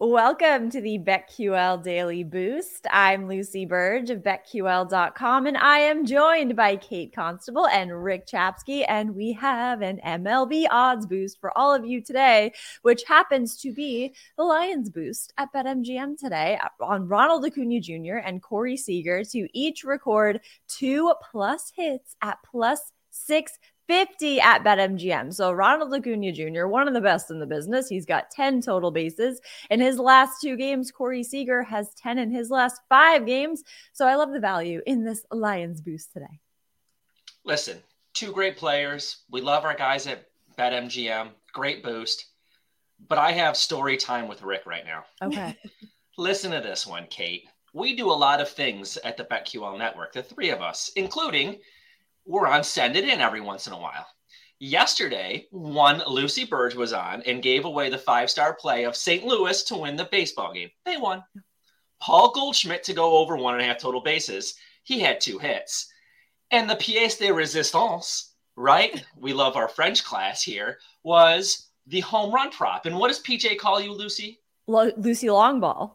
Welcome to the BetQL Daily Boost. I'm Lucy Burge of BetQL.com, and I am joined by Kate Constable and Rick Chapsky. And we have an MLB odds boost for all of you today, which happens to be the Lions boost at BetMGM today on Ronald Acuna Jr. and Corey Seager to each record two plus hits at plus six 50 at BetMGM. So Ronald Acuna Jr., one of the best in the business. He's got 10 total bases. In his last two games, Corey Seager has 10 in his last five games. So I love the value in this Lions boost today. Listen, two great players. We love our guys at BetMGM. Great boost. But I have story time with Rick right now. Okay. Listen to this one, Kate. We do a lot of things at the BetQL network, the three of us, including – we're on Send It In every once in a while. Yesterday, one Lucy Burge was on and gave away the five star play of St. Louis to win the baseball game. They won. Paul Goldschmidt to go over one and a half total bases. He had two hits. And the pièce de resistance, right? We love our French class here, was the home run prop. And what does PJ call you, Lucy? Lucy Longball.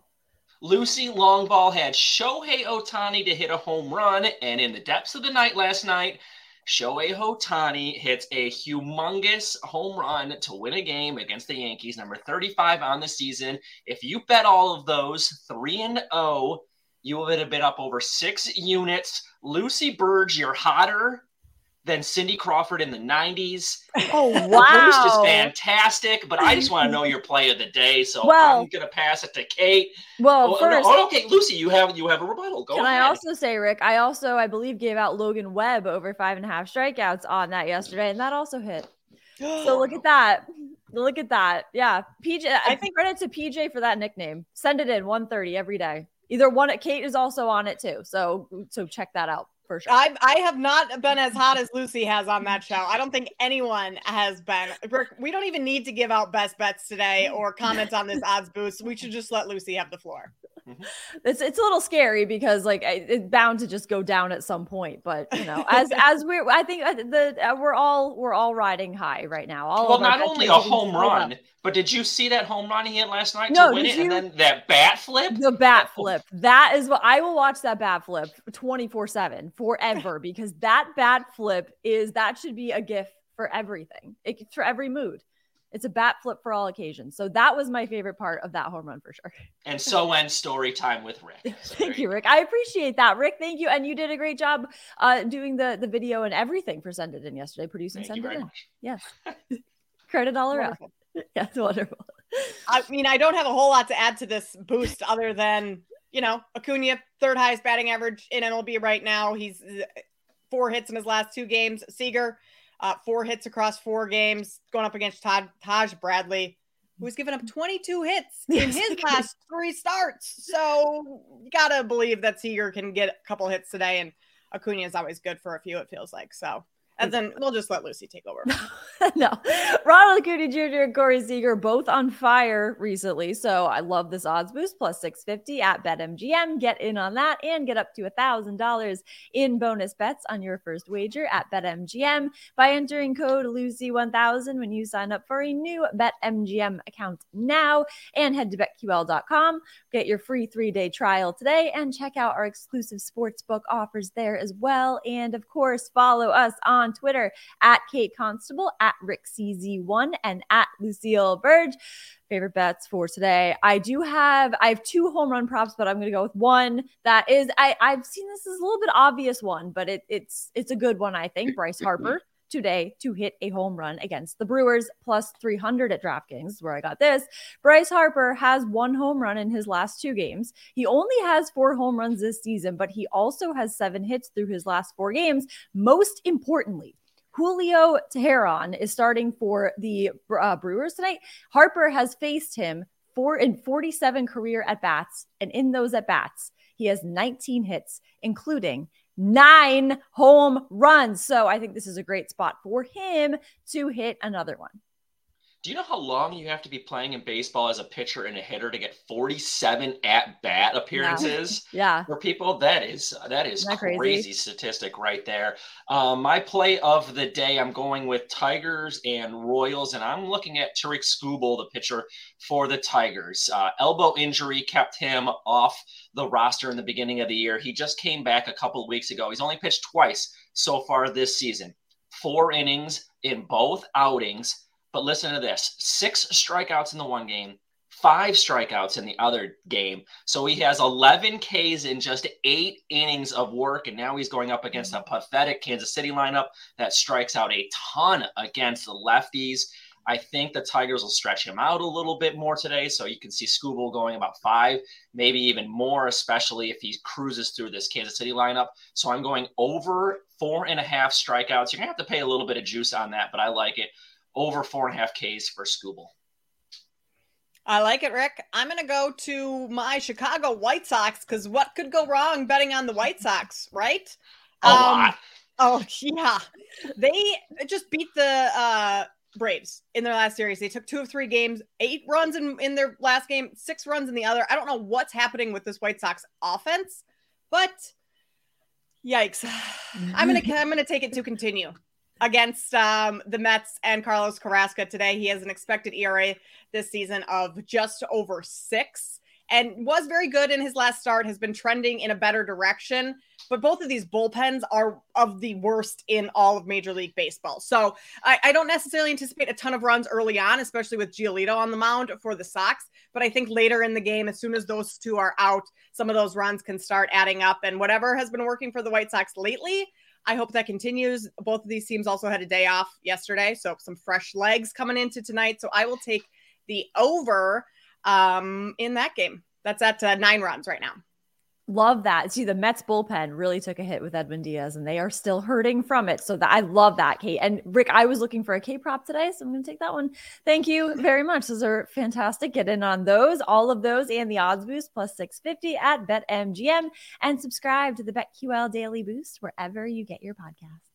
Lucy Longball had Shohei Ohtani to hit a home run, and in the depths of the night last night, Shohei Ohtani hits a humongous home run to win a game against the Yankees, number 35 on the season. If you bet all of those 3 and 0, you would have been up over six units. Lucy Burge, you're hotter than Cindy Crawford in the 90s. Oh, wow. The boost is fantastic, but I just want to know your play of the day. So well, I'm going to pass it to Kate. Well, oh, first, no, oh, okay, Lucy, you have you have a rebuttal. Go Can ahead. I also say, Rick, I also, I believe, gave out Logan Webb over five and a half strikeouts on that yesterday, and that also hit. so look at that. Look at that. Yeah. PJ, uh, I think credit to PJ for that nickname. Send it in 130 every day. Either one, Kate is also on it too. So, so check that out for sure. I I have not been as hot as Lucy has on that show. I don't think anyone has been. We don't even need to give out best bets today or comments on this odds boost. We should just let Lucy have the floor. Mm-hmm. It's it's a little scary because like it's bound to just go down at some point. But you know, as as we're I think uh, the uh, we're all we're all riding high right now. All well, not only a home run, but did you see that home run he hit last night no, to win it, you, and then that bat flip? The bat flip. That is what I will watch. That bat flip twenty four seven forever because that bat flip is that should be a gift for everything. It, for every mood. It's a bat flip for all occasions. So that was my favorite part of that home run for sure. And so ends story time with Rick. So thank you, Rick. I appreciate that, Rick. Thank you, and you did a great job uh, doing the the video and everything for Send It In yesterday, producing thank Send It In. Much. Yes, credit all around. Yeah, it's wonderful. I mean, I don't have a whole lot to add to this boost other than you know Acuna, third highest batting average in MLB right now. He's uh, four hits in his last two games. Seager uh, four hits across four games, going up against Todd Taj Bradley, who's given up 22 hits in his last three starts. So you gotta believe that Seager can get a couple hits today, and Acuna is always good for a few. It feels like so and then we'll just let Lucy take over. no, Ronald Acuna Jr. and Corey Seager both on fire recently, so I love this odds boost plus six fifty at BetMGM. Get in on that and get up to a thousand dollars in bonus bets on your first wager at BetMGM by entering code Lucy one thousand when you sign up for a new BetMGM account now. And head to BetQL.com, get your free three day trial today, and check out our exclusive sportsbook offers there as well. And of course, follow us on on Twitter at Kate Constable, at RickCZ1, and at Lucille Burge. Favorite bets for today. I do have I have two home run props, but I'm gonna go with one that is I, I've seen this as a little bit obvious one, but it, it's it's a good one, I think. Bryce Harper today to hit a home run against the Brewers plus 300 at DraftKings, where I got this. Bryce Harper has one home run in his last two games. He only has four home runs this season, but he also has seven hits through his last four games. Most importantly, Julio Teheran is starting for the uh, Brewers tonight. Harper has faced him four in 47 career at bats, and in those at bats, he has 19 hits, including nine home runs. So I think this is a great spot for him to hit another one. Do you know how long you have to be playing in baseball as a pitcher and a hitter to get 47 at bat appearances? Yeah. yeah. For people, that is that is that crazy? crazy? statistic right there. Um, my play of the day, I'm going with Tigers and Royals, and I'm looking at Tarik Skubal, the pitcher for the Tigers. Uh, elbow injury kept him off the roster in the beginning of the year. He just came back a couple of weeks ago. He's only pitched twice so far this season, four innings in both outings but listen to this six strikeouts in the one game, five strikeouts in the other game. So he has 11 Ks in just eight innings of work. And now he's going up against a pathetic Kansas City lineup that strikes out a ton against the lefties. I think the Tigers will stretch him out a little bit more today. So you can see Skubal going about five, maybe even more, especially if he cruises through this Kansas City lineup. So I'm going over four and a half strikeouts. You're going to have to pay a little bit of juice on that, but I like it over four and a half Ks for Skubal. I like it, Rick. I'm going to go to my Chicago White Sox because what could go wrong betting on the White Sox, right? A um, lot. Oh, yeah. They just beat the uh, Braves in their last series. They took two of three games, eight runs in, in their last game, six runs in the other. I don't know what's happening with this White Sox offense, but yikes. I'm going to I'm going to take it to continue against um, the Mets and Carlos Carrasco today. He has an expected ERA this season of just over six and was very good in his last start, has been trending in a better direction. But both of these bullpens are of the worst in all of Major League Baseball. So I, I don't necessarily anticipate a ton of runs early on, especially with Giolito on the mound for the Sox. But I think later in the game, as soon as those two are out, some of those runs can start adding up. And whatever has been working for the White Sox lately, I hope that continues. Both of these teams also had a day off yesterday, so some fresh legs coming into tonight. So I will take the over um, in that game. That's at uh, nine runs right now. Love that. See, the Mets bullpen really took a hit with Edwin Diaz, and they are still hurting from it. So that I love that, Kate and Rick. I was looking for a K prop today, so I'm going to take that one. Thank you very much. Those are fantastic. Get in on those, all of those, and the odds boost plus 650 at BetMGM, and subscribe to the BetQL Daily Boost wherever you get your podcasts.